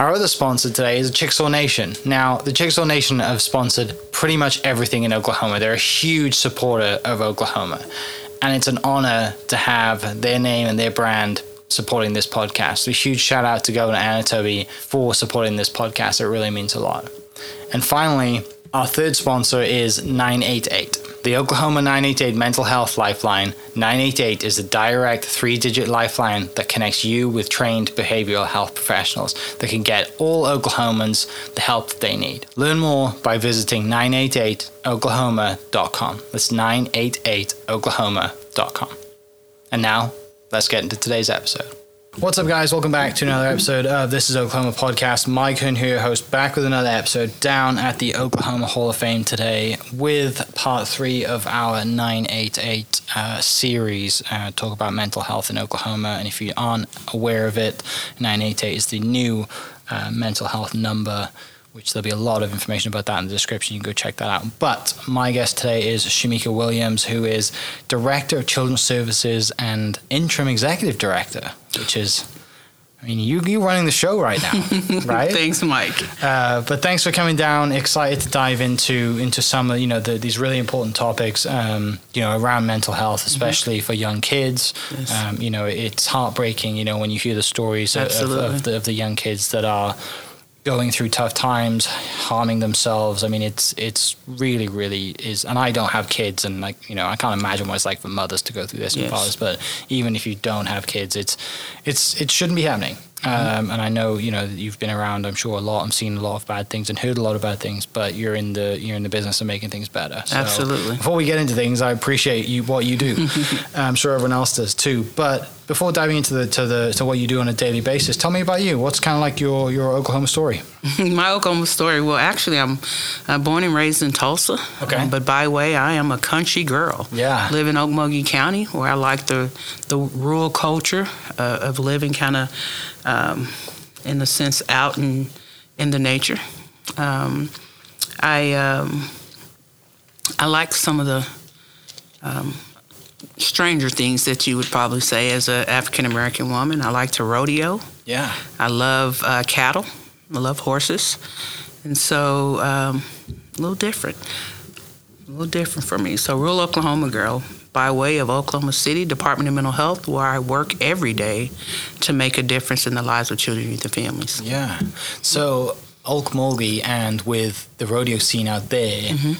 Our other sponsor today is Chickasaw Nation. Now, the Chickasaw Nation have sponsored pretty much everything in Oklahoma. They're a huge supporter of Oklahoma. And it's an honor to have their name and their brand supporting this podcast. A huge shout out to Governor Anoatubby for supporting this podcast. It really means a lot. And finally, our third sponsor is 988. The Oklahoma 988 Mental Health Lifeline 988 is a direct three digit lifeline that connects you with trained behavioral health professionals that can get all Oklahomans the help that they need. Learn more by visiting 988oklahoma.com. That's 988oklahoma.com. And now, let's get into today's episode. What's up, guys? Welcome back to another episode of This is Oklahoma Podcast. Mike Hearn here, host, back with another episode down at the Oklahoma Hall of Fame today with part three of our 988 uh, series, uh, talk about mental health in Oklahoma. And if you aren't aware of it, 988 is the new uh, mental health number which there'll be a lot of information about that in the description. You can go check that out. But my guest today is Shamika Williams, who is Director of Children's Services and Interim Executive Director, which is, I mean, you you're running the show right now, right? thanks, Mike. Uh, but thanks for coming down. Excited to dive into into some of you know the, these really important topics, um, you know, around mental health, especially mm-hmm. for young kids. Yes. Um, you know, it's heartbreaking, you know, when you hear the stories of, of, of, the, of the young kids that are going through tough times, harming themselves. I mean, it's it's really, really is. And I don't have kids, and like you know, I can't imagine what it's like for mothers to go through this yes. and fathers. But even if you don't have kids, it's it's it shouldn't be happening. Mm-hmm. Um, and I know you know you've been around. I'm sure a lot. I'm seeing a lot of bad things and heard a lot of bad things. But you're in the you're in the business of making things better. So Absolutely. Before we get into things, I appreciate you what you do. I'm sure everyone else does too. But before diving into the to the to what you do on a daily basis, tell me about you. What's kind of like your your Oklahoma story? My Oklahoma story. Well, actually, I'm uh, born and raised in Tulsa. Okay. Um, but by way, I am a country girl. Yeah. Live in Okmulgee County, where I like the the rural culture uh, of living, kind of. Um, in a sense, out in in the nature. Um, I um, I like some of the um, stranger things that you would probably say as an African American woman. I like to rodeo. Yeah. I love uh, cattle. I love horses, and so um, a little different. A little different for me. So, rural Oklahoma girl, by way of Oklahoma City Department of Mental Health, where I work every day to make a difference in the lives of children, youth, and families. Yeah. So Okmulgee and with the rodeo scene out there. Mm-hmm.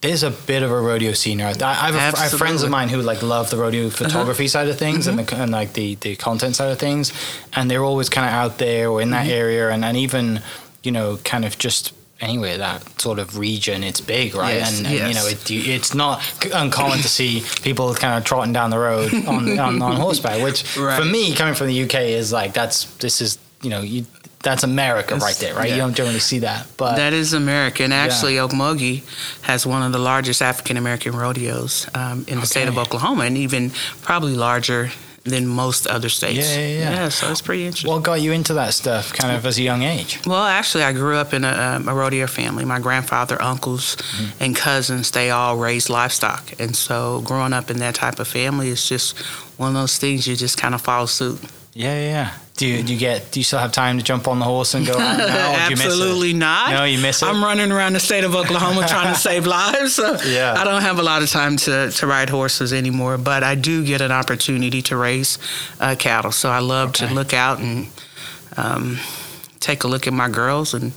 There's a bit of a rodeo scene out there. I have, a, I have friends of mine who like love the rodeo uh-huh. photography uh-huh. side of things mm-hmm. and, the, and like the, the content side of things, and they're always kind of out there or in that mm-hmm. area, and, and even you know kind of just anyway that sort of region it's big right yes, and, and yes. you know it, it's not uncommon to see people kind of trotting down the road on, on, on horseback which right. for me coming from the uk is like that's this is you know you that's America right there, right? Yeah. You don't generally see that, but that is America. And actually, yeah. Okmulgee has one of the largest African American rodeos um, in the okay. state of Oklahoma, and even probably larger than most other states. Yeah, yeah, yeah. Yeah, so it's pretty interesting. What got you into that stuff kind of as a young age? Well, actually, I grew up in a, um, a rodeo family. My grandfather, uncles, mm-hmm. and cousins, they all raised livestock. And so growing up in that type of family is just one of those things you just kind of follow suit. Yeah, yeah. Do you, do you get? Do you still have time to jump on the horse and go out now? Absolutely not. No, you miss it. I'm running around the state of Oklahoma trying to save lives. So yeah. I don't have a lot of time to, to ride horses anymore. But I do get an opportunity to raise uh, cattle. So I love okay. to look out and um, take a look at my girls and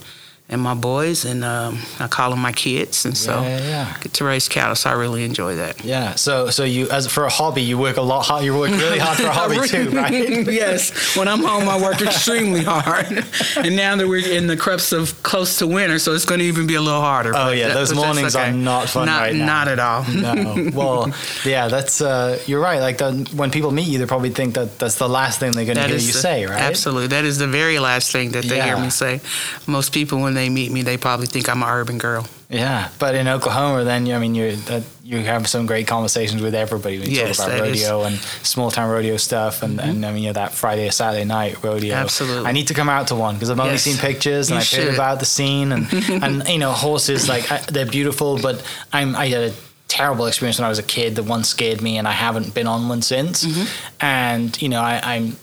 and my boys, and um, I call them my kids, and so Yeah, yeah, yeah. get to raise cattle. So I really enjoy that. Yeah. So so you as for a hobby, you work a lot hard. You work really hard for a hobby too, right? yes. When I'm home, I work extremely hard. And now that we're in the crux of close to winter, so it's going to even be a little harder. Oh yeah, that- those mornings are not fun not, right now. Not at all. no. Well, yeah, that's uh, you're right. Like the, when people meet you, they probably think that that's the last thing they're going to hear you the- say, right? Absolutely. That is the very last thing that they hear me say. Most people, when they meet me, they probably think I'm an urban girl. Yeah, but in Oklahoma, then you- I mean, you that you have some great conversations with everybody when you Yes, talk about that is- rodeo and small town rodeo stuff, and, and I mean, you know, that Friday or Saturday night rodeo. Absolutely. I need to come out to one because I've only Yes. seen pictures and I've heard about the scene and and you know horses like I, they're beautiful, but I'm I had a terrible experience when I was a kid. The one scared me, and I haven't been on one since. Mm-hmm. And you know, I, I'm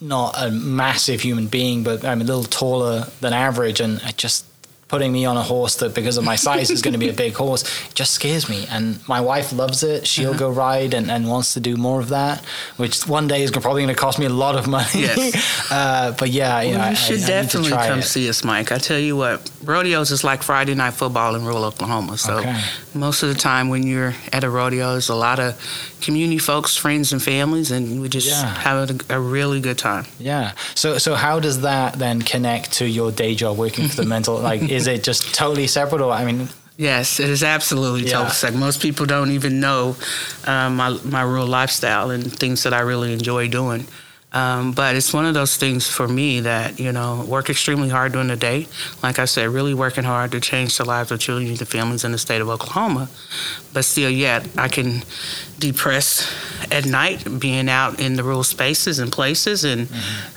not a massive human being, but I'm a little taller than average, and I just putting me on a horse that because of my size is going to be a big horse just scares me and my wife loves it she'll Uh-huh. go ride and, and wants to do more of that which one day is probably going to cost me a lot of money Yes. uh, but yeah you, know, I- you I- should I to definitely come it. see us, Mike. I tell you what, rodeos is like Friday night football in rural Oklahoma. So Okay. most of the time when you're at a rodeo, there's a lot of community folks, friends, and families, and we just Yeah. have a, a really good time. Yeah. So so how does that then connect to your day job working for the mental like is it just totally separate or I mean Yes, it is absolutely Yeah. total sex. Most people don't even know um, my my real lifestyle and things that I really enjoy doing. Um, but it's one of those things for me that you know work extremely hard during the day. Like I said, really working hard to change the lives of children and families in the state of Oklahoma. But still, yet I can depress at night, being out in the rural spaces and places, and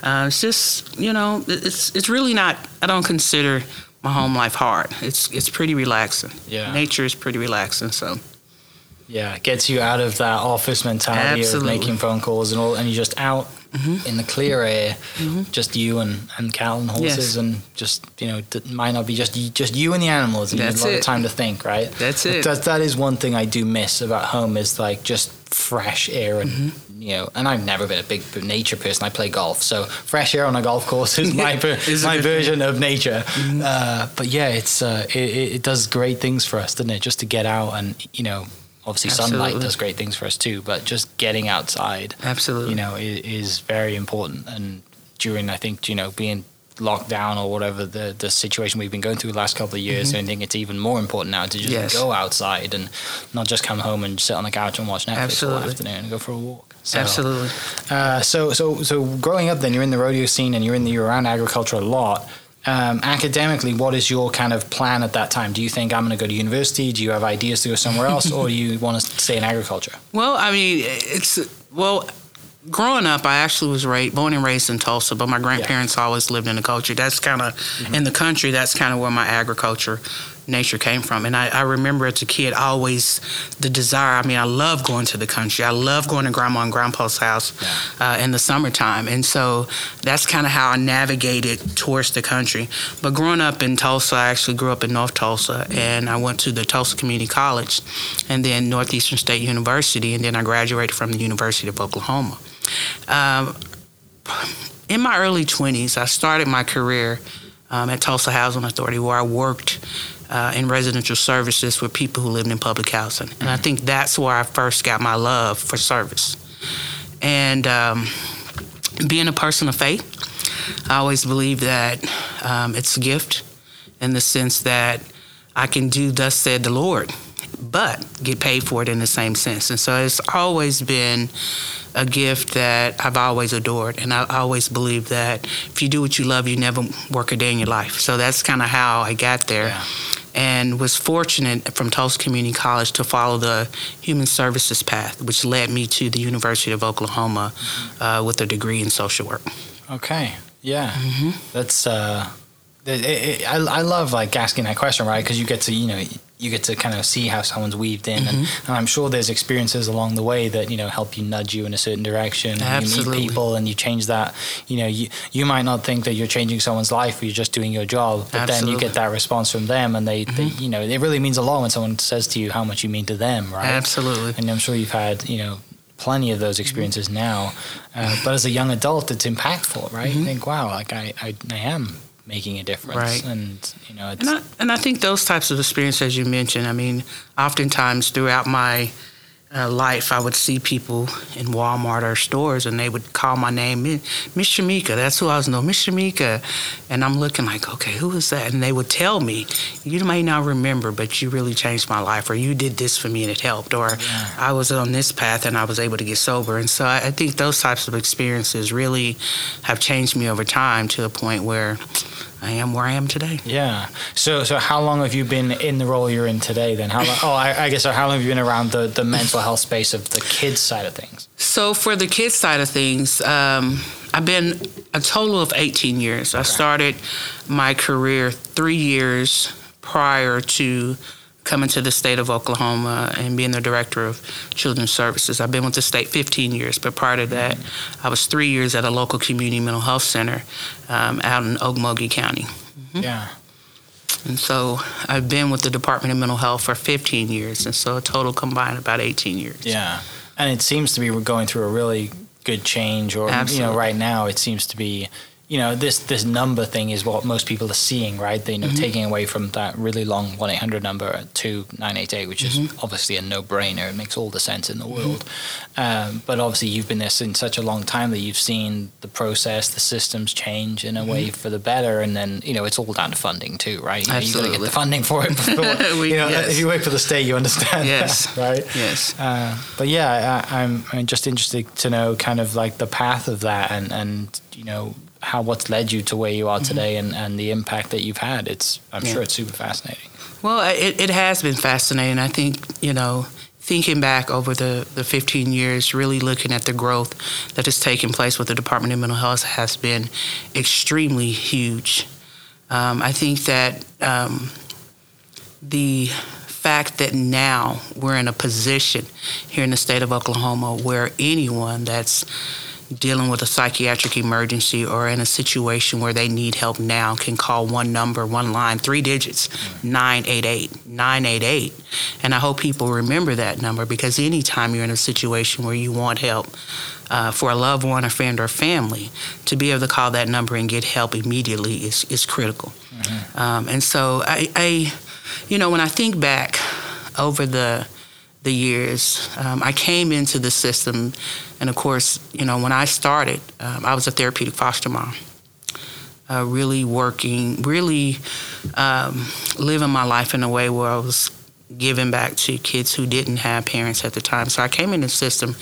uh, it's just you know it's it's really not. I don't consider my home life hard. It's it's pretty relaxing. Yeah. Nature is pretty relaxing. So yeah, gets you out of that office mentality Absolutely. of making phone calls and all and you're just out Mhm. in the clear air, just you and, and cattle and horses Yes. and just you know it might not be just you, just you and the animals and you That's need a lot of time to think, right? That's it. That, that is one thing I do miss about home is like just fresh air and Mm-hmm. you know and I've never been a big nature person I play golf so fresh air on a golf course is my Is my good thing. version of nature uh, but yeah it's uh, it, it it does great things for us doesn't it just to get out and you know obviously sunlight does great things for us too but just getting outside absolutely. you know is, is very important and during I think you know being locked down or whatever the the situation we've been going through the last couple of years I think it's even more important now to just Mm-hmm. Yes. go outside and not just come home and sit on the couch and watch Netflix all afternoon and go for a walk so, Absolutely. uh, so so so growing up then you're in the rodeo scene and you're in the you're around agriculture a lot um, academically, what is your kind of plan at that time? Do you think I'm going to go to university? Do you have ideas to go somewhere else, or do you want to stay in agriculture? Well, I mean, it's well. Growing up, I actually was raised, born and raised in Tulsa, but my grandparents always lived in the country. That's kind of Mm-hmm. in the country. That's kind of where my agriculture nature came from. And I, I remember as a kid, always the desire. I mean, I love going to the country. I love going to grandma and grandpa's house uh, in the summertime. And so that's kind of how I navigated towards the country. But growing up in Tulsa, I actually grew up in North Tulsa, and I went to the Tulsa Community College, and then Northeastern State University, and then I graduated from the University of Oklahoma. Um, in my early 20s, I started my career um, at Tulsa Housing Authority, where I worked uh, in residential services with people who lived in public housing. And I think that's where I first got my love for service. And um, being a person of faith, I always believe that um, it's a gift in the sense that I can do thus said the Lord, but get paid for it in the same sense. And so it's always been a gift that I've always adored. And I always believe that if you do what you love, you never work a day in your life. So that's kind of how I got there. Yeah. And was fortunate from Tulsa Community College to follow the human services path, which led me to the University of Oklahoma uh, with a degree in social work. Okay. Yeah. Mm-hmm. That's uh, it, it, I I love like asking that question, right? Because you get to you know you get to kind of see how someone's weaved in, and, Mm-hmm. and I'm sure there's experiences along the way that you know help you nudge you in a certain direction. and You meet people and you change that. You know, you you might not think that you're changing someone's life, you're just doing your job, but then you Mm-hmm. get that response from them, and they, they you know it really means a lot when someone says to you how much you mean to them, right? Absolutely. and I'm sure you've had you know plenty of those experiences now. Uh, but as a young adult, it's impactful, right? You think, wow, like I, I, I am making a difference. Right. And you know, it's, And I, and I think those types of experiences, as you mentioned, I mean, oftentimes throughout my uh, life, I would see people in Walmart or stores, and they would call my name, Miss Shamika. That's who I was known, Miss Shamika. And I'm looking like, okay, who is that? And they would tell me, you may not remember, but you really changed my life, or you did this for me and it helped, or Yeah. I was on this path and I was able to get sober. And so I, I think those types of experiences really have changed me over time to a point where I am where I am today. yeah. So so how long have you been in the role you're in today? Then how long? Oh, I, I guess so. How long have you been around the the mental health space of the kids side of things? So for the kids side of things, um, I've been a total of 18 years. I started my career three years prior to coming to the state of Oklahoma and being the director of children's services. I've been with the state 15 years, but prior to that, I was three years at a local community mental health center um, out in Okmulgee County. Yeah. And so I've been with the Department of Mental Health for 15 years, and so a total combined about 18 years. Yeah, and it seems to be we're going through a really good change, or you know, right now it seems to be, you know, this this number thing is what most people are seeing, right? They know Mm-hmm. taking away from that really long one eight hundred number to nine eight eight, which is Mm-hmm. obviously a no brainer. It makes all the sense in the world. Um, but obviously, you've been there in such a long time that you've seen the process, the systems change in a way Mm-hmm. for the better, and then you know it's all down to funding too, right? You know, you got to get Absolutely. the funding for it. Before, We- you know, yes. if you work for the state, you understand. Yes. that, right? Yes. Uh, but yeah, I, I'm, I'm just interested to know kind of like the path of that and, and you know how what's led you to where you are today and, and the impact that you've had. It's I'm Mm-hmm. Yeah. sure it's super fascinating. Well, it, it has been fascinating. I think, you know, thinking back over the, the 15 years, really looking at the growth that has taken place with the Department of Mental Health has been extremely huge. Um, I think that um, the fact that now we're in a position here in the state of Oklahoma where anyone that's dealing with a psychiatric emergency or in a situation where they need help now can call one number, one line, three digits, 988, 988. And I hope people remember that number because anytime you're in a situation where you want help uh, for a loved one, a friend, or family, to be able to call that number and get help immediately is, is critical. Um, and so I, I, you know, when I think back over the the years, um, I came into the system, and of course, you know, when I started, um, I was a therapeutic foster mom. Uh, really working, really um, living my life in a way where I was giving back to kids who didn't have parents at the time. So I came into the system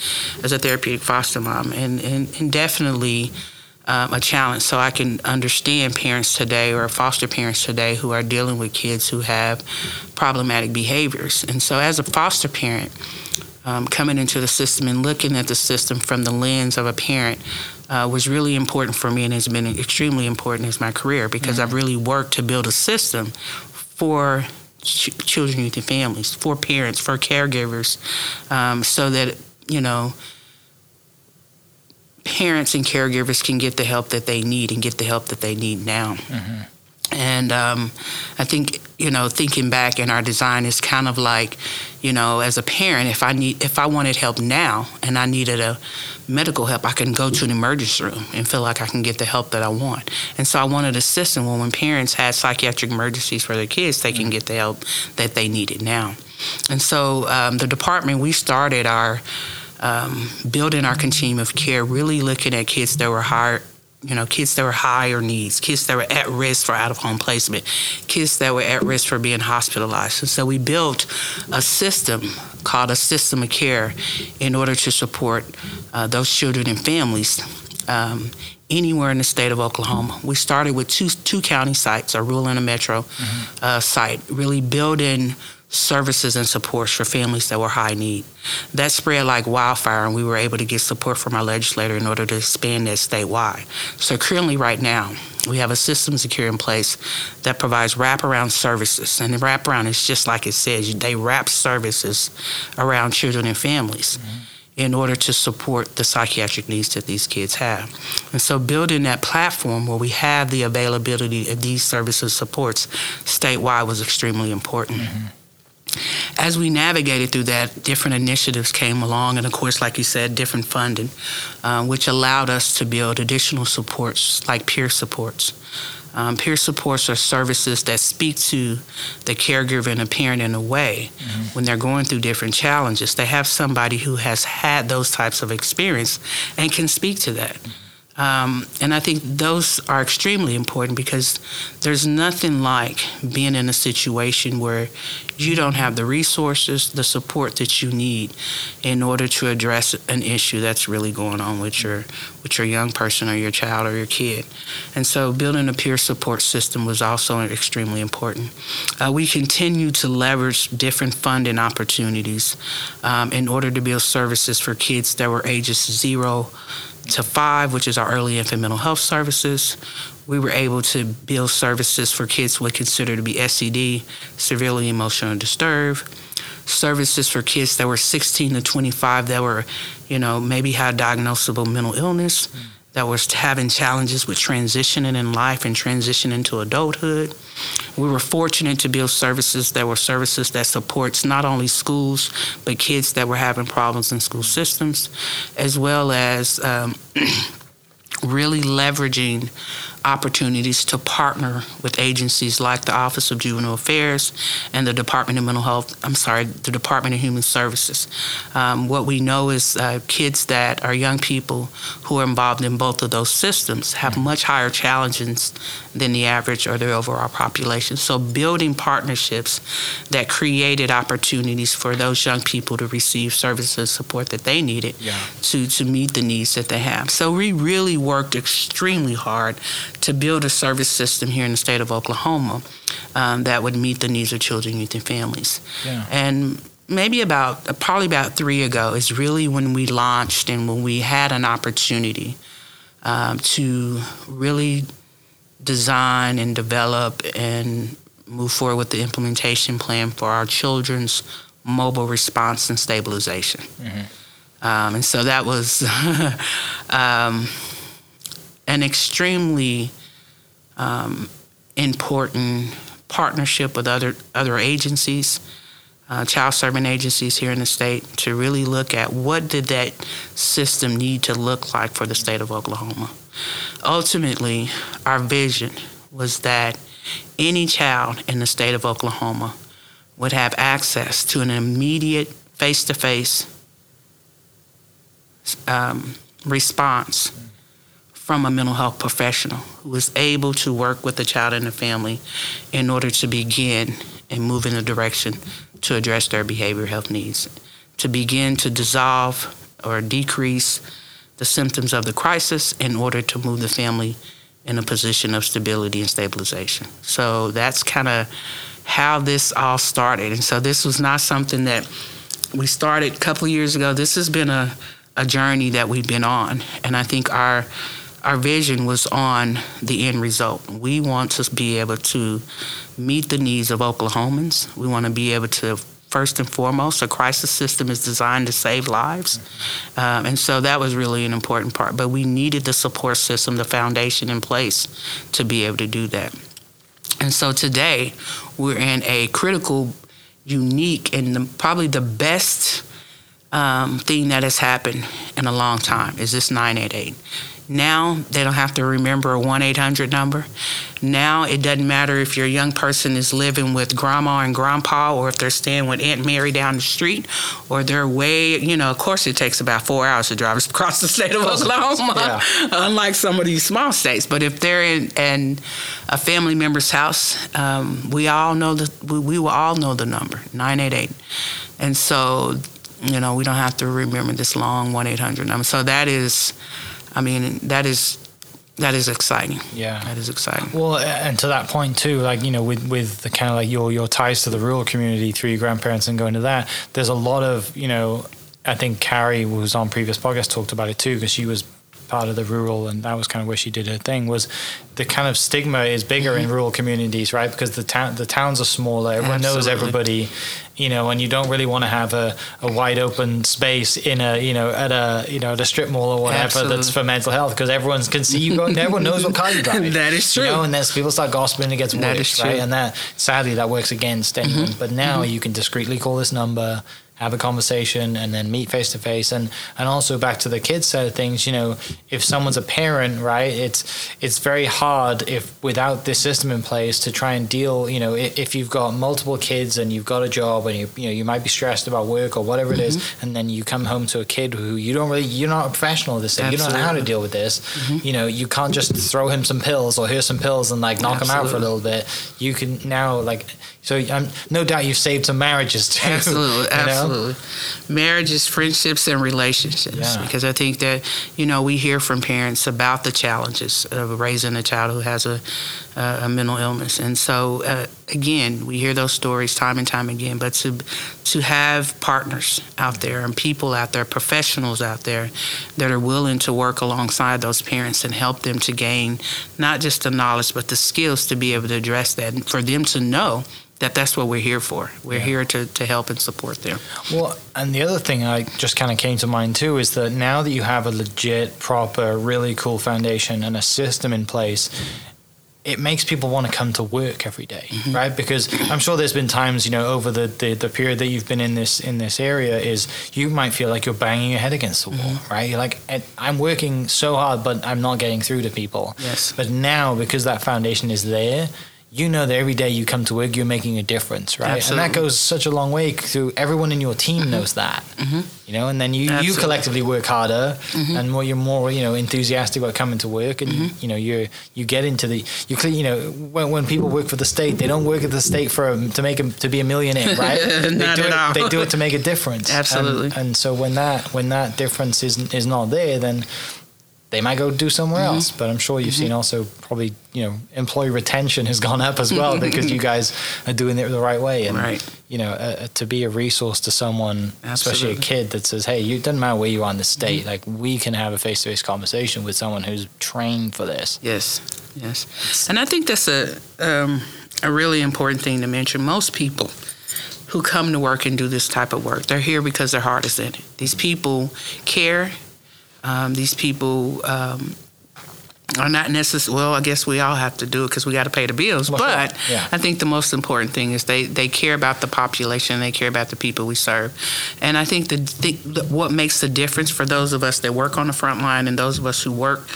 as a therapeutic foster mom, and, and, and definitely um, a challenge. So I can understand parents today or foster parents today who are dealing with kids who have problematic behaviors. And so as a foster parent, um, coming into the system and looking at the system from the lens of a parent uh, was really important for me and has been extremely important as my career because I've really worked to build a system for ch- children, youth, and families, for parents, for caregivers, um, so that, you know, parents and caregivers can get the help that they need and get the help that they need now. And um, I think you know, thinking back in our design is kind of like, you know, as a parent, if I need, if I wanted help now and I needed a medical help, I can go to an emergency room and feel like I can get the help that I want. And so I wanted a system where when parents had psychiatric emergencies for their kids, they can get the help that they needed now. And so um, the department, we started our um, building our continuum of care, really looking at kids that were higher, you know, kids that were higher needs, kids that were at risk for out of home placement, kids that were at risk for being hospitalized. And so we built a system called a system of care in order to support uh, those children and families. Um, anywhere in the state of Oklahoma. We started with two two county sites, a rural and a metro uh, site, really building services and supports for families that were high need. That spread like wildfire, and we were able to get support from our legislator in order to expand that statewide. So currently, right now, we have a system secure in place that provides wraparound services, and the wraparound is just like it says. They wrap services around children and families. Mm-hmm. In order to support the psychiatric needs that these kids have. And so, building that platform where we have the availability of these services supports statewide was extremely important. Mm-hmm. As we navigated through that, different initiatives came along, and of course, like you said, different funding, uh, which allowed us to build additional supports like peer supports. Um, peer supports are services that speak to the caregiver and a parent in a way mm-hmm. when they're going through different challenges. They have somebody who has had those types of experience and can speak to that. Um, and I think those are extremely important because there's nothing like being in a situation where you don't have the resources, the support that you need in order to address an issue that's really going on with your with your young person or your child or your kid. And so building a peer support system was also extremely important. Uh, we continue to leverage different funding opportunities um, in order to build services for kids that were ages zero to five, which is our early infant mental health services. We were able to build services for kids we consider to be SED, severely emotionally disturbed. Services for kids that were 16 to 25 that were, you know, maybe had diagnosable mental illness, that was having challenges with transitioning in life and transitioning to adulthood. We were fortunate to build services that were services that supports not only schools but kids that were having problems in school systems, as well as um, really leveraging opportunities to partner with agencies like the Office of Juvenile Affairs and the Department of Mental Health, I'm sorry, the Department of Human Services. Um, what we know is uh, kids that are young people who are involved in both of those systems have much higher challenges than the average or the overall population. So building partnerships that created opportunities for those young people to receive services and support that they needed yeah. to, to meet the needs that they have. So we really worked extremely hard to build a service system here in the state of Oklahoma um, that would meet the needs of children, youth, and families. Yeah. And maybe about probably about three ago is really when we launched and when we had an opportunity um, to really design and develop and move forward with the implementation plan for our children's mobile response and stabilization. Mm-hmm. Um, and so that was um, an extremely um, important partnership with other other agencies, uh, child serving agencies here in the state, to really look at what did that system need to look like for the state of Oklahoma. Ultimately, our vision was that any child in the state of Oklahoma would have access to an immediate face-to-face um, response from a mental health professional who is able to work with the child and the family in order to begin and move in a direction to address their behavioral health needs, to begin to dissolve or decrease the symptoms of the crisis in order to move the family in a position of stability and stabilization. So that's kind of how this all started. And so this was not something that we started a couple years ago. This has been a, a journey that we've been on. And I think our our vision was on the end result. We want to be able to meet the needs of Oklahomans. We want to be able to, first and foremost, a crisis system is designed to save lives. Um, and so that was really an important part. But we needed the support system, the foundation in place to be able to do that. And so today, we're in a critical, unique, and the, probably the best um, thing that has happened in a long time is this 988. Now they don't have to remember a 1 800 number. Now it doesn't matter if your young person is living with grandma and grandpa or if they're staying with Aunt Mary down the street or they're way, you know, of course it takes about four hours to drive across the state of Oklahoma, yeah. unlike some of these small states. But if they're in, in a family member's house, um, we all know the, we, we will all know the number, 988. And so, you know, we don't have to remember this long 1 800 number. So that is, I mean, that is that is exciting. Yeah, that is exciting. Well, and to that point too, like you know, with with the kind of like your your ties to the rural community through your grandparents and going to that, there's a lot of you know, I think Carrie was on previous podcast talked about it too because she was part of the rural, and that was kind of where she did her thing. Was the kind of stigma is bigger in rural communities, right? Because the town the towns are smaller. Everyone knows everybody, you know, and you don't really want to have a, a wide open space in a you know at a you know at a strip mall or whatever Absolutely. that's for mental health because everyone can see you going. Everyone knows what car you drive. That is You true. know, and then people start gossiping. It gets worse, right? Mm-hmm. And that sadly that works against anyone. But now you can discreetly call this number. Have a conversation and then meet face to face, and and also back to the kids side of things. You know, if someone's a parent, right? It's it's very hard if without this system in place to try and deal. You know, if, if you've got multiple kids and you've got a job and you you know you might be stressed about work or whatever it is, Mm-hmm. and then you come home to a kid who you don't really you're not a professional at this thing. You don't know how to deal with this. You know, you can't just throw him some pills or here's some pills and like knock him out for a little bit. You can now like so. I'm no doubt you've saved some marriages too. Absolutely, know? absolutely. Marriages, friendships, and relationships. Yeah. Because I think that you know we hear from parents about the challenges of raising a child who has a a mental illness, and so uh, again, we hear those stories time and time again. But to to have partners out there and people out there, professionals out there that are willing to work alongside those parents and help them to gain not just the knowledge but the skills to be able to address that, and for them to know that that's what we're here for. We're Yeah. here to, to help and support them. Well, and the other thing I just kind of came to mind too is that now that you have a legit, proper, really cool foundation and a system in place, it makes people want to come to work every day, mm-hmm. right? Because I'm sure there's been times, you know, over the, the, the period that you've been in this in this area, is you might feel like you're banging your head against the wall, mm-hmm. right? You're like, I'm working so hard, but I'm not getting through to people. Yes. But now, because that foundation is there, you know that every day you come to work, you're making a difference, right? And that goes such a long way through everyone in your team knows that, you know. And then you, you collectively work harder, and more you're more you know enthusiastic about coming to work, and you know you're, you get into the you cle- you know when, when people work for the state, they don't work at the state for a, to make a, to be a millionaire, right? they do it. They do it to make a difference, And- Absolutely. And, so when that when that difference is is not there, then they might go do somewhere Mm-hmm. else. But I'm sure you've seen also probably you know employee retention has gone up as well because you guys are doing it the right way. And Right. you know uh, to be a resource to someone, especially a kid that says, "Hey, you it doesn't matter where you are in the state. Like we can have a face to face conversation with someone who's trained for this." Yes, yes. And I think that's a, um, a really important thing to mention. Most people who come to work and do this type of work, they're here because their heart is in it. These people care. Um, these people um, are not necessarily, well, I guess we all have to do it because we got to pay the bills. Well, sure. but Yeah. I think the most important thing is they, they care about the population, they care about the people we serve. And I think the, the, the what makes the difference for those of us that work on the front line and those of us who work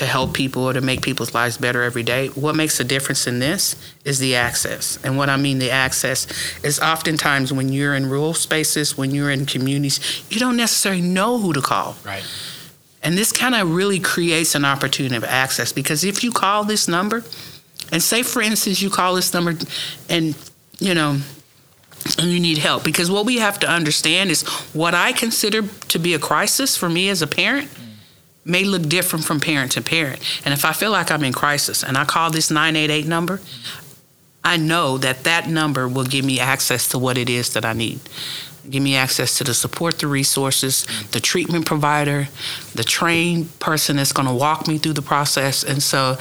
to help people or to make people's lives better every day, what makes a difference in this is the access. And what I mean the access is oftentimes when you're in rural spaces, when you're in communities, you don't necessarily know who to call. Right. And this kind of really creates an opportunity of access because if you call this number, and say for instance you call this number and you know and you need help because what we have to understand is what I consider to be a crisis for me as a parent may look different from parent to parent. And if I feel like I'm in crisis and I call this 988 number, I know that that number will give me access to what it is that I need. Give me access to the support, the resources, the treatment provider, the trained person that's going to walk me through the process. And so,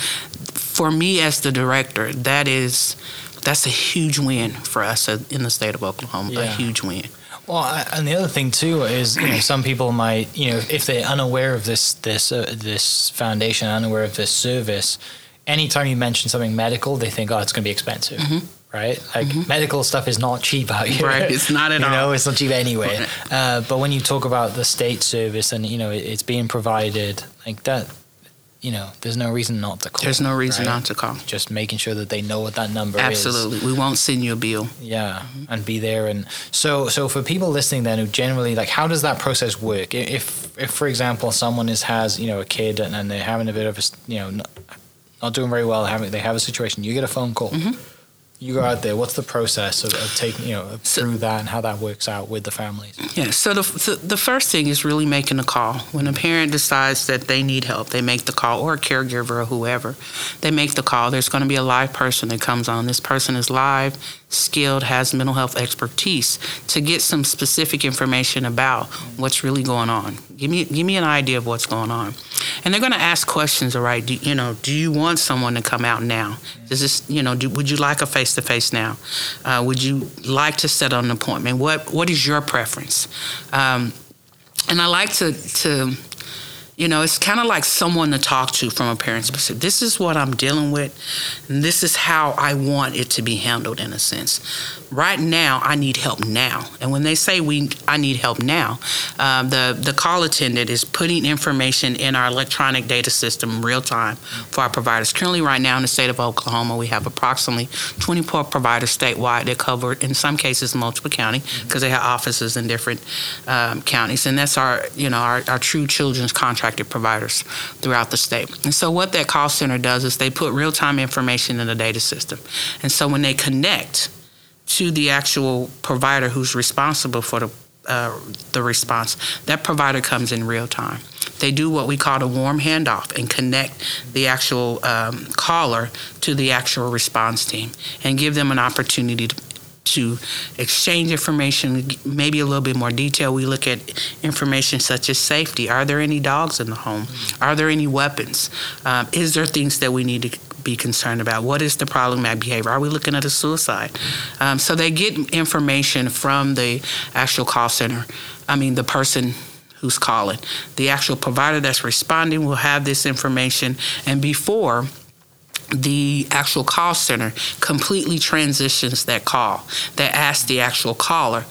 for me as the director, that is that's a huge win for us in the state of Oklahoma. A huge win. Well, and the other thing too is, you know, some people might, you know, if they're unaware of this this uh, this foundation, unaware of this service, anytime you mention something medical, they think, oh, it's going to be expensive, right? Like medical stuff is not cheap out here, Mm-hmm. Right, it's not at all you know, it's not cheap anyway. Uh, but when you talk about the state service and you know it, it's being provided like that, you know, there's no reason not to call. There's no reason right? not to call. Just making sure that they know what that number is. Absolutely. We won't send you a bill. Yeah, mm-hmm. and be there. And so, so for people listening, then who generally like, how does that process work? If, if for example, someone is has you know a kid and, and they're having a bit of a, you know not, not doing very well, having they have a situation, you get a phone call. Mm-hmm. You go out there. What's the process of, of taking you know So- through that and how that works out with the families? Yeah. So the, the the first thing is really making a call. When a parent decides that they need help, they make the call, or a caregiver or whoever, they make the call. There's going to be a live person that comes on. This person is live, skilled, has mental health expertise to get some specific information about what's really going on. Give me give me an idea of what's going on, and they're going to ask questions. All right, do, you know, do you want someone to come out now? Does this, you know, do, would you like a face to face now? Uh, would you like to set an appointment? What what is your preference? Um, and I like to to you know, it's kind of like someone to talk to from a parent's perspective. This is what I'm dealing with, and this is how I want it to be handled in a sense. Right now, I need help now. And when they say we, I need help now, uh, the the call attendant is putting information in our electronic data system real time for our providers. Currently, right now in the state of Oklahoma, we have approximately 24 providers statewide that cover, in some cases, multiple county because they have offices in different um, counties, and that's our you know our, our true children's contract providers throughout the state. And so what that call center does is they put real-time information in the data system. And so when they connect to the actual provider who's responsible for the uh, the response, that provider comes in real time. They do what we call a warm handoff and connect the actual um, caller to the actual response team and give them an opportunity to, to exchange information, maybe a little bit more detail. We look at information such as safety. Are there any dogs in the home? Are there any weapons? Um, is there things that we need to be concerned about? What is the problematic behavior? Are we looking at a suicide? Um, so they get information from the actual call center. I mean, the person who's calling. The actual provider that's responding will have this information, and before the actual call center completely transitions that call that asks the actual caller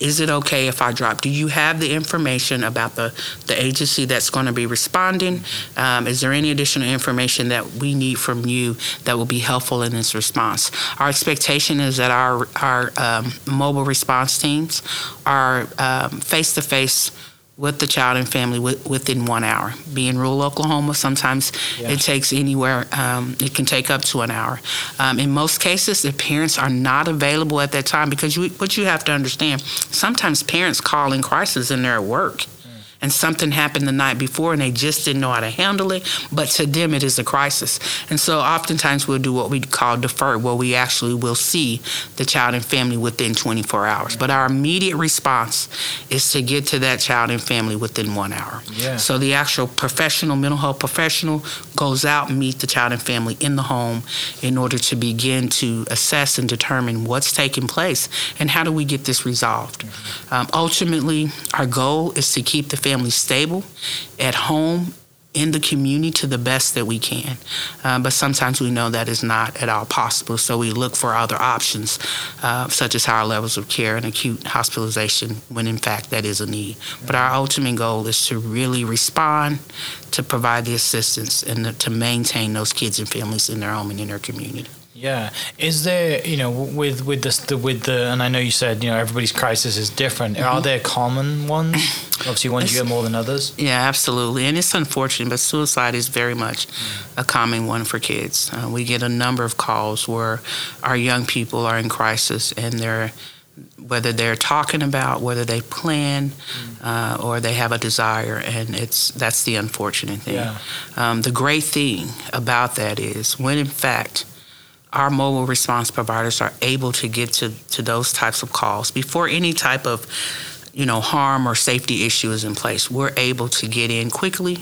is it okay if I drop? Do you have the information about the, the agency that's going to be responding? Um, is there any additional information that we need from you that will be helpful in this response? Our expectation is that our, our um, mobile response teams are face to face with the child and family within one hour. Being rural Oklahoma, sometimes yeah. it takes anywhere, um, it can take up to an hour. Um, in most cases, the parents are not available at that time because you, what you have to understand, sometimes parents call in crisis and they're at work and something happened the night before and they just didn't know how to handle it. But to them, it is a crisis. And so oftentimes we'll do what we call defer, where we actually will see the child and family within 24 hours. But our immediate response is to get to that child and family within one hour. Yeah. So the actual professional, mental health professional, goes out and meet the child and family in the home in order to begin to assess and determine what's taking place and how do we get this resolved. Mm-hmm. Um, ultimately, our goal is to keep the family family stable at home in the community to the best that we can. Uh, but sometimes we know that is not at all possible, so we look for other options, uh, such as higher levels of care and acute hospitalization when in fact that is a need. But our ultimate goal is to really respond, to provide the assistance, and to maintain those kids and families in their home and in their community. Yeah. Is there, you know, with with this the with the and I know you said, you know, everybody's crisis is different. Mm-hmm. Are there common ones? Obviously ones it's, you get more than others? Yeah, absolutely. And it's unfortunate, but suicide is very much a common one for kids. Uh, we get a number of calls where our young people are in crisis and they're whether they're talking about whether they plan uh, or they have a desire and it's that's the unfortunate thing yeah. um, the great thing about that is when in fact our mobile response providers are able to get to, to those types of calls before any type of you know harm or safety issue is in place. We're able to get in quickly.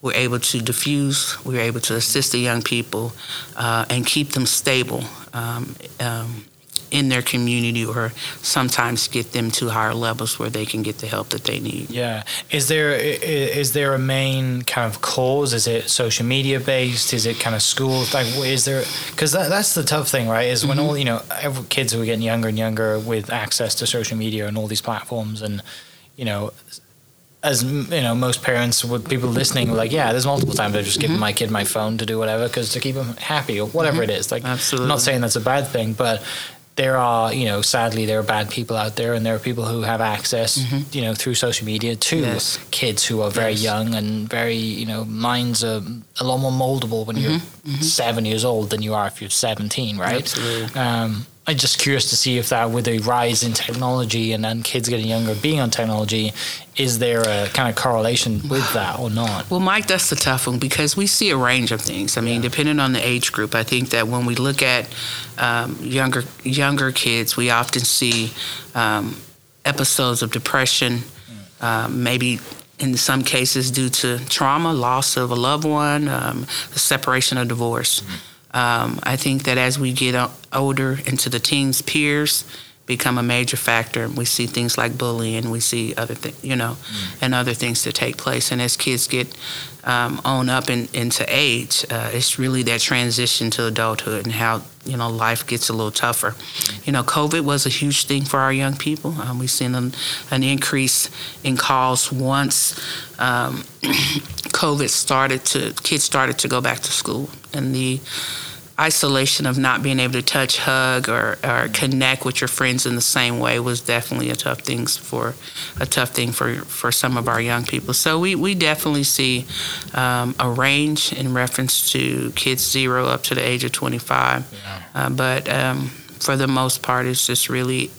We're able to diffuse. We're able to assist the young people uh, and keep them stable um, um, in their community or sometimes get them to higher levels where they can get the help that they need. Yeah. Is there is there a main kind of cause? Is it social media based? Is it kind of schools? Like is there cuz that, that's the tough thing, right? Is when mm-hmm. all, you know, kids are getting younger and younger with access to social media and all these platforms and you know, as you know, most parents with people listening, like, yeah, there's multiple times I've just mm-hmm. given my kid my phone to do whatever because to keep him happy or whatever mm-hmm. it is. Like, Absolutely. I'm not saying that's a bad thing, but there are, you know, sadly, there are bad people out there, and there are people who have access, mm-hmm. you know, through social media to yes. kids who are very yes. young and very, you know, minds are a lot more moldable when mm-hmm. you're mm-hmm. seven years old than you are if you're 17, right? Absolutely. Um, I'm just curious to see if that, with the rise in technology and then kids getting younger being on technology, is there a kind of correlation with that or not? Well, Mike, that's the tough one because we see a range of things. I mean, yeah. depending on the age group, I think that when we look at um, younger younger kids, we often see um, episodes of depression, uh, maybe in some cases due to trauma, loss of a loved one, um, the separation or divorce. Um, I think that as we get older into the teens, peers become a major factor. We see things like bullying, we see other things, you know, mm. and other things that take place. And as kids get um, on up in, into age, uh, it's really that transition to adulthood and how you know life gets a little tougher. You know, COVID was a huge thing for our young people. Um, we've seen an, an, increase in calls once um, COVID started to kids started to go back to school, and the isolation of not being able to touch, hug, or, or connect with your friends in the same way was definitely a tough thing for a tough thing for for some of our young people. So we, we definitely see um, a range in reference to kids zero up to the age of 25, yeah. uh, but um, for the most part, it's just really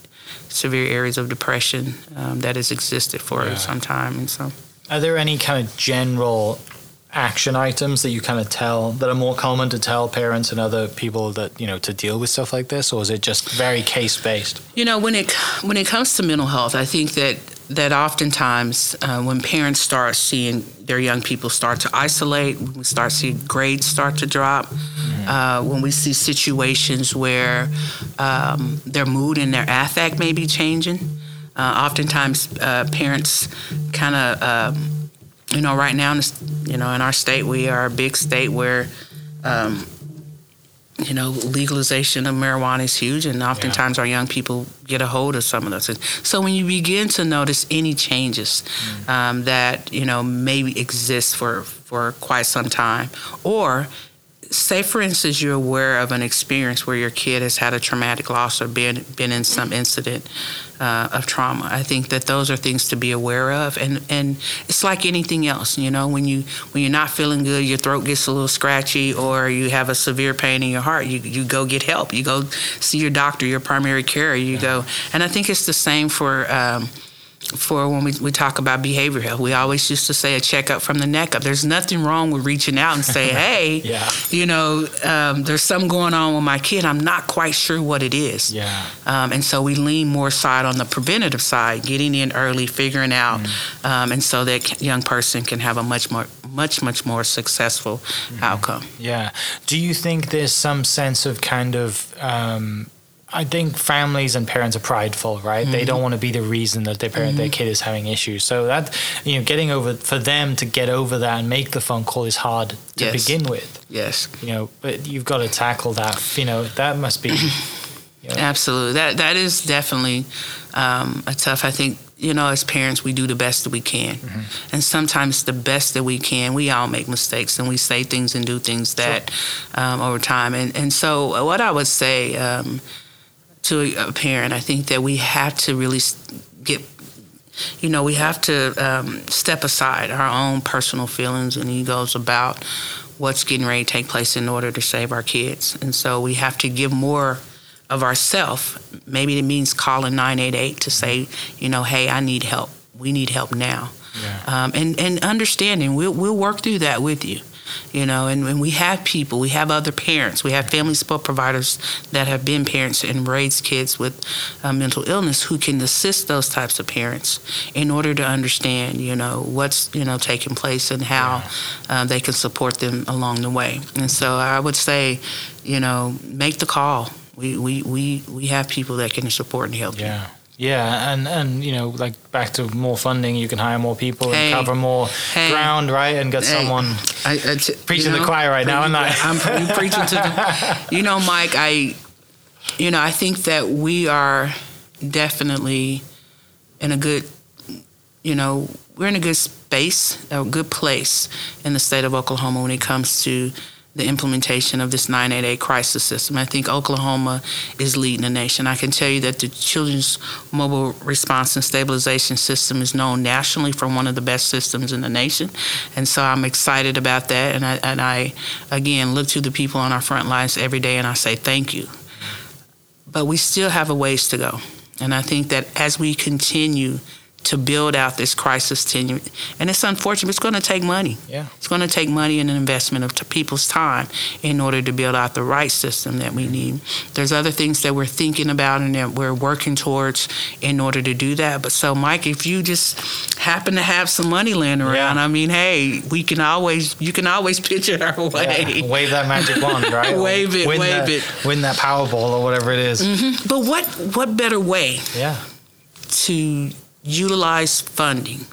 severe areas of depression um, that has existed for yeah. some time, and so. Are there any kind of general action items that you kind of tell that are more common to tell parents and other people that you know to deal with stuff like this or is it just very case based you know when it when it comes to mental health i think that that oftentimes uh, when parents start seeing their young people start to isolate when we start seeing grades start to drop mm-hmm. uh, when we see situations where um, their mood and their affect may be changing uh, oftentimes uh, parents kind of um, you know, right now, in you know, in our state, we are a big state where, um, you know, legalization of marijuana is huge, and oftentimes yeah. our young people get a hold of some of those things. So when you begin to notice any changes mm. um, that you know maybe exist for for quite some time, or say for instance you're aware of an experience where your kid has had a traumatic loss or been been in some incident uh, of trauma. I think that those are things to be aware of, and and it's like anything else. You know, when you when you're not feeling good, your throat gets a little scratchy, or you have a severe pain in your heart, you you go get help. You go see your doctor, your primary care. You go, and I think it's the same for. Um, for when we, we talk about behavioral health. We always used to say a checkup from the neck up. There's nothing wrong with reaching out and say, hey, yeah. you know, um, there's something going on with my kid. I'm not quite sure what it is. Yeah. Um, and so we lean more side on the preventative side, getting in early, figuring out, mm. um, and so that young person can have a much more, much, much more successful mm. outcome. Yeah. Do you think there's some sense of kind of um, I think families and parents are prideful, right? Mm-hmm. They don't want to be the reason that their parent, mm-hmm. their kid is having issues. So that you know, getting over for them to get over that and make the phone call is hard to yes. begin with. Yes. You know, but you've got to tackle that. You know, that must be. You know. Absolutely. That that is definitely um, a tough. I think you know, as parents, we do the best that we can. Mm-hmm. And sometimes the best that we can, we all make mistakes and we say things and do things that sure. um, over time. And, and so, what I would say, um, to a parent. I think that we have to really get, you know, we have to um, step aside our own personal feelings and egos about what's getting ready to take place in order to save our kids. And so we have to give more of ourself. Maybe it means calling 988 to say, you know, hey, I need help. We need help now. Yeah. Um, and, and understanding, we'll, we'll work through that with you you know, and, and we have people, we have other parents, we have family support providers that have been parents and raised kids with uh, mental illness who can assist those types of parents in order to understand, you know, what's, you know, taking place and how uh, they can support them along the way. And so I would say, you know, make the call. We, we, we, we have people that can support and help yeah. you. Yeah, and and you know, like back to more funding, you can hire more people hey, and cover more hey, ground, right? And get hey, someone I, I t- preaching you know, the choir right now, and I? I'm preaching to the. You know, Mike, I, you know, I think that we are definitely in a good, you know, we're in a good space, a good place in the state of Oklahoma when it comes to the implementation of this 988 crisis system. I think Oklahoma is leading the nation. I can tell you that the Children's Mobile Response and Stabilization System is known nationally for one of the best systems in the nation. And so I'm excited about that. And I, and I again, look to the people on our front lines every day and I say thank you. But we still have a ways to go. And I think that as we continue to build out this crisis team. And it's unfortunate. It's going to take money. Yeah. It's going to take money and an investment of t- people's time in order to build out the right system that we need. There's other things that we're thinking about and that we're working towards in order to do that. But so, Mike, if you just happen to have some money laying around, Yeah. I mean, hey, we can always you can always pitch it our way. Yeah, wave that magic wand, right? Wave it, win wave it. Win that Powerball or whatever it is. Mm-hmm. But what what better way Yeah. to utilize funding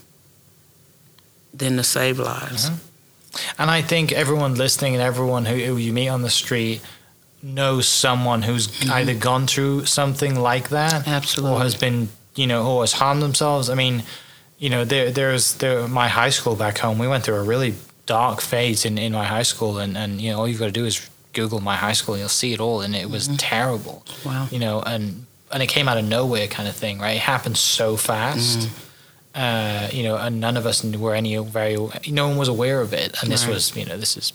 than to save lives? Mm-hmm. And I think everyone listening and everyone who, who you meet on the street knows someone who's mm-hmm. either gone through something like that Absolutely. or has been, you know, or has harmed themselves. I mean, you know, there there's there my high school back home. We went through a really dark phase in, in my high school and, and you know, all you've got to do is Google my high school and you'll see it all and it was mm-hmm. terrible. Wow. You know, and and it came out of nowhere kind of thing, right? It happened so fast. Uh, you know, and none of us were any very, no one was aware of it. And this Right. was, you know, this is,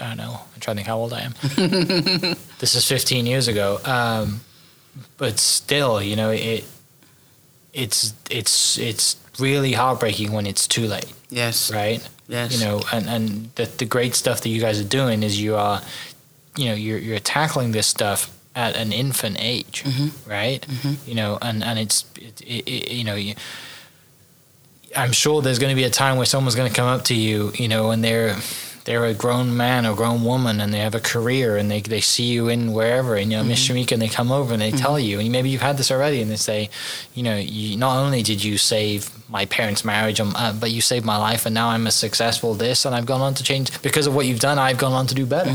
I don't know, I'm trying to think how old I am. this is 15 years ago. Um, but still, you know, it, it's, it's, it's really heartbreaking when it's too late, Yes. right? Yes. You know, and, and the, the great stuff that you guys are doing is you are, you know, you're, you're tackling this stuff at an infant age, mm-hmm. right? Mm-hmm. You know, and, and it's, it, it, it, you know, you, I'm sure there's going to be a time where someone's going to come up to you, you know, and they're they're a grown man or grown woman and they have a career and they, they see you in wherever and you know mm-hmm. Miss Shamika and they come over and they tell you and maybe you've had this already and they say you know you, not only did you save my parents marriage um, uh, but you saved my life and now I'm a successful this and I've gone on to change because of what you've done I've gone on to do better.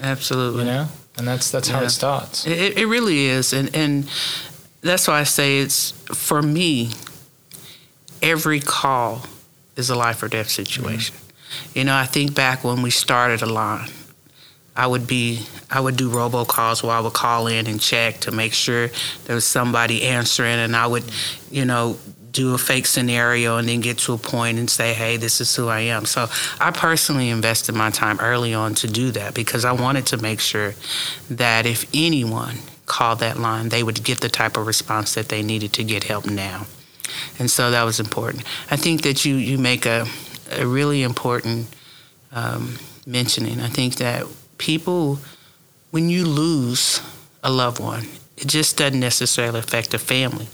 Absolutely. you know and that's that's how it starts It, it really is, and and that's why I say it's for me. Every call is a life or death situation. You know, I think back when we started a line, I would be I would do robocalls where I would call in and check to make sure there was somebody answering, and I would, you know. Do a fake scenario and then get to a point and say, hey, this is who I am. So I personally invested my time early on to do that because I wanted to make sure that if anyone called that line, they would get the type of response that they needed to get help now. And so that was important. I think that you, you make a, a really important um, mentioning. I think that people, when you lose a loved one, it just doesn't necessarily affect the family.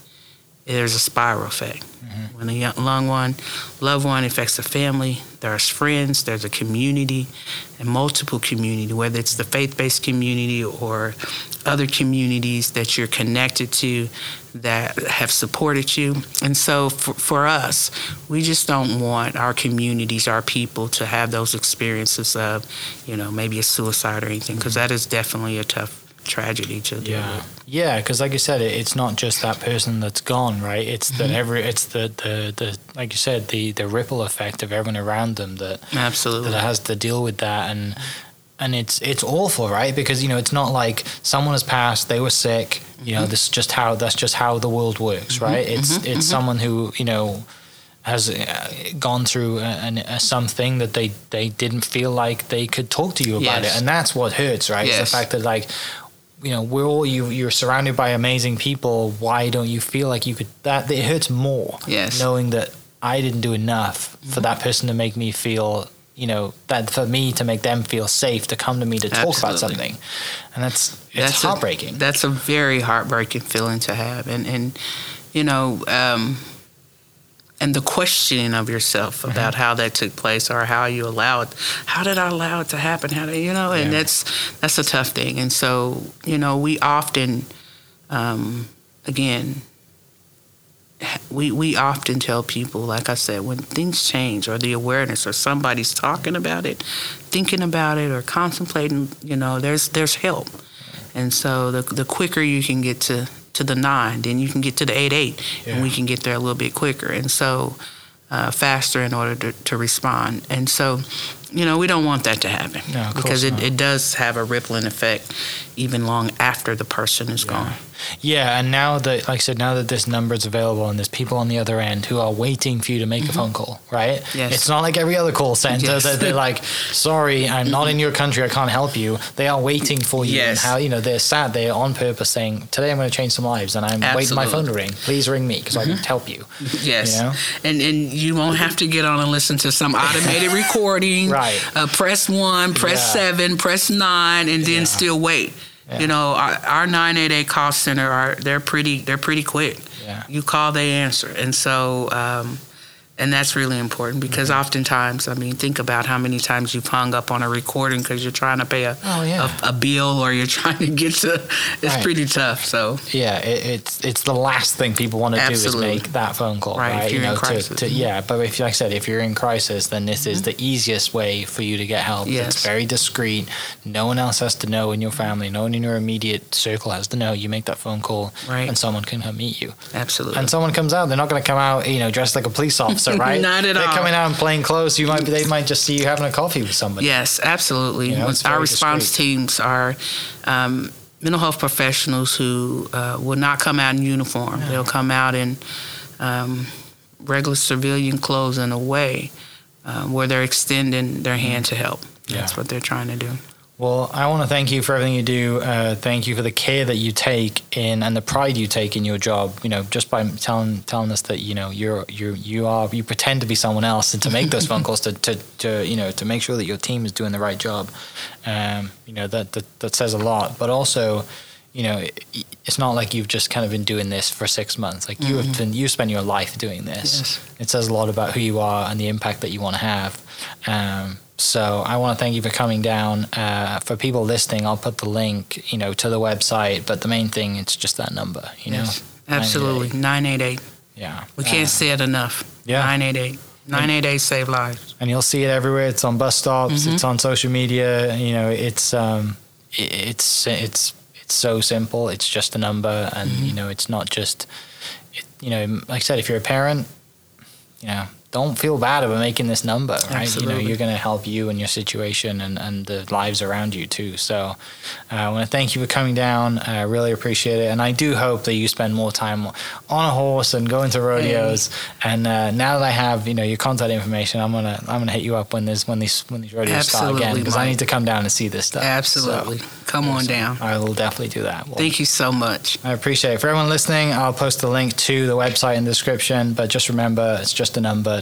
There's a spiral effect. Mm-hmm. When a young, long one, loved one affects the family, there's friends, there's a community, and multiple community, whether it's the faith-based community or other communities that you're connected to that have supported you. And so for, for us, we just don't want our communities, our people to have those experiences of, you know, maybe a suicide or anything, because that is definitely a tough tragedy to Yeah, yeah, because like you said, it, it's not just that person that's gone, right? It's the mm-hmm. every, it's the, the the like you said, the the ripple effect of everyone around them that Absolutely. that has to deal with that, and and it's it's awful, right? Because you know it's not like someone has passed, they were sick, you know, mm-hmm. this is just how that's just how the world works, mm-hmm. right? It's it's someone who you know has uh, gone through an- a, something that they they didn't feel like they could talk to you about Yes. it, and that's what hurts, right? It's Yes. the fact that like you know we're all you you're surrounded by amazing people. Why don't you feel like you could that it hurts more Yes. knowing that i didn't do enough for that person to make me feel you know that for me to make them feel safe to come to me to talk about something. And that's it's That's a- heartbreaking. that's a very heartbreaking feeling to have, and and you know, um, and the questioning of yourself Mm-hmm. about how that took place or how you allow it. How did I allow it to happen? How did you know? And Yeah. that's that's a tough thing. And so you know, we often, um, again. We, we often tell people, like I said, when things change or the awareness or somebody's talking about it, thinking about it or contemplating, you know, there's there's help. And so the the quicker you can get to to the nine, then you can get to the eight eight, and we can get there a little bit quicker. And so uh, faster in order to, to respond. And so you know, we don't want that to happen No, because it, it does have a rippling effect even long after the person is gone. Yeah, and now that, like I said, now that this number is available and there's people on the other end who are waiting for you to make a phone call, right? Mm-hmm. Yes. It's not like every other call center Yes. that they're like, sorry, I'm not in your country, I can't help you. They are waiting for you. And Yes. how, you know, they're sad, they're on purpose saying, today I'm going to change some lives and I'm waiting for my phone to ring. Please ring me because I can help you. Yes, You know? and and you won't have to get on and listen to some automated recording. Right. Uh, press one, press Yeah. seven, press nine, and then Yeah. still wait. Yeah. You know, our, our 988 call center are they're pretty they're pretty quick. Yeah. You call, they answer, and so. Um, and that's really important because Mm-hmm. oftentimes, I mean, think about how many times you've hung up on a recording because you're trying to pay a, Oh, yeah. a, a bill or you're trying to get to. It's Right. pretty tough. So Yeah, it, it's it's the last thing people want to do is make that phone call, Right, right? if you're in crisis. To, to, yeah, but if like I said, if you're in crisis, then this is the easiest way for you to get help. Mm-hmm. Yes. It's very discreet. No one else has to know in your family. No one in your immediate circle has to know. You make that phone call, Right. and someone can come meet you. absolutely. And someone comes out. They're not going to come out, you know, dressed like a police officer, right? Not at They're all. coming out in plain clothes. You might they might just see you having a coffee with somebody. Yes, absolutely. You know, Our response discreet. teams are um, mental health professionals who uh, will not come out in uniform. They'll come out in um, regular civilian clothes in a way uh, where they're extending their hand to help. That's Yeah. what they're trying to do. Well, I want to thank you for everything you do. Uh, thank you for the care that you take in and the pride you take in your job. You know, just by telling telling us that you know you're you you are you pretend to be someone else and to make those phone calls to, to, to you know to make sure that your team is doing the right job. Um, you know that, that that says a lot. But also, you know, it, it's not like you've just kind of been doing this for six months. Like you have been you spend your life doing this. Yes. It says a lot about who you are and the impact that you want to have. Um, so I want to thank you for coming down. Uh, for people listening, I'll put the link, you know, to the website. But the main thing, it's just that number, you know. Yes, absolutely. 988. Yeah. We can't Uh, say it enough. yeah. 988. 988 save lives. and you'll see it everywhere. It's on bus stops. Mm-hmm. It's on social media. You know, it's um, it's it's it's so simple. It's just a number, and Mm-hmm. you know, it's not just. It, you know, like I said, if you're a parent, you know, don't feel bad about making this number, right? You know, you're going to help you and your situation and, and the lives around you too. So uh, I want to thank you for coming down. I really appreciate it. And I do hope that you spend more time on a horse and going to rodeos. And uh, now that I have, you know, your contact information, I'm going to, I'm going to hit you up when there's, when these, when these rodeos start again, because I need to come down and see this stuff. Absolutely. So, Come on so down. I will definitely do that. Well, Thank you so much. I appreciate it. For everyone listening, I'll post the link to the website in the description. But just remember, it's just a number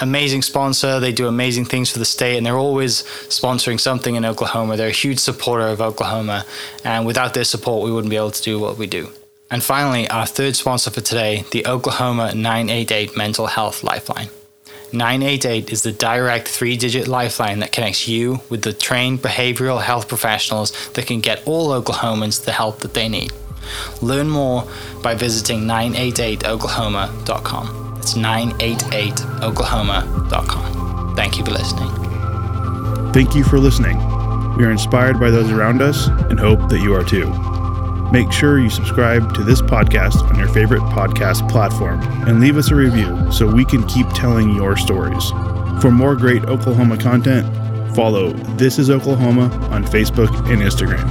amazing sponsor. They do amazing things for the state and they're always sponsoring something in Oklahoma. They're a huge supporter of Oklahoma, and without their support, we wouldn't be able to do what we do. And finally, our third sponsor for today, the Oklahoma 988 Mental Health Lifeline. 988 is the direct three digit lifeline that connects you with the trained behavioral health professionals that can get all Oklahomans the help that they need. Learn more by visiting 988oklahoma.com. It's 988oklahoma.com. Thank you for listening. Thank you for listening. We are inspired by those around us and hope that you are too. Make sure you subscribe to this podcast on your favorite podcast platform and leave us a review so we can keep telling your stories. For more great Oklahoma content, follow This is Oklahoma on Facebook and Instagram.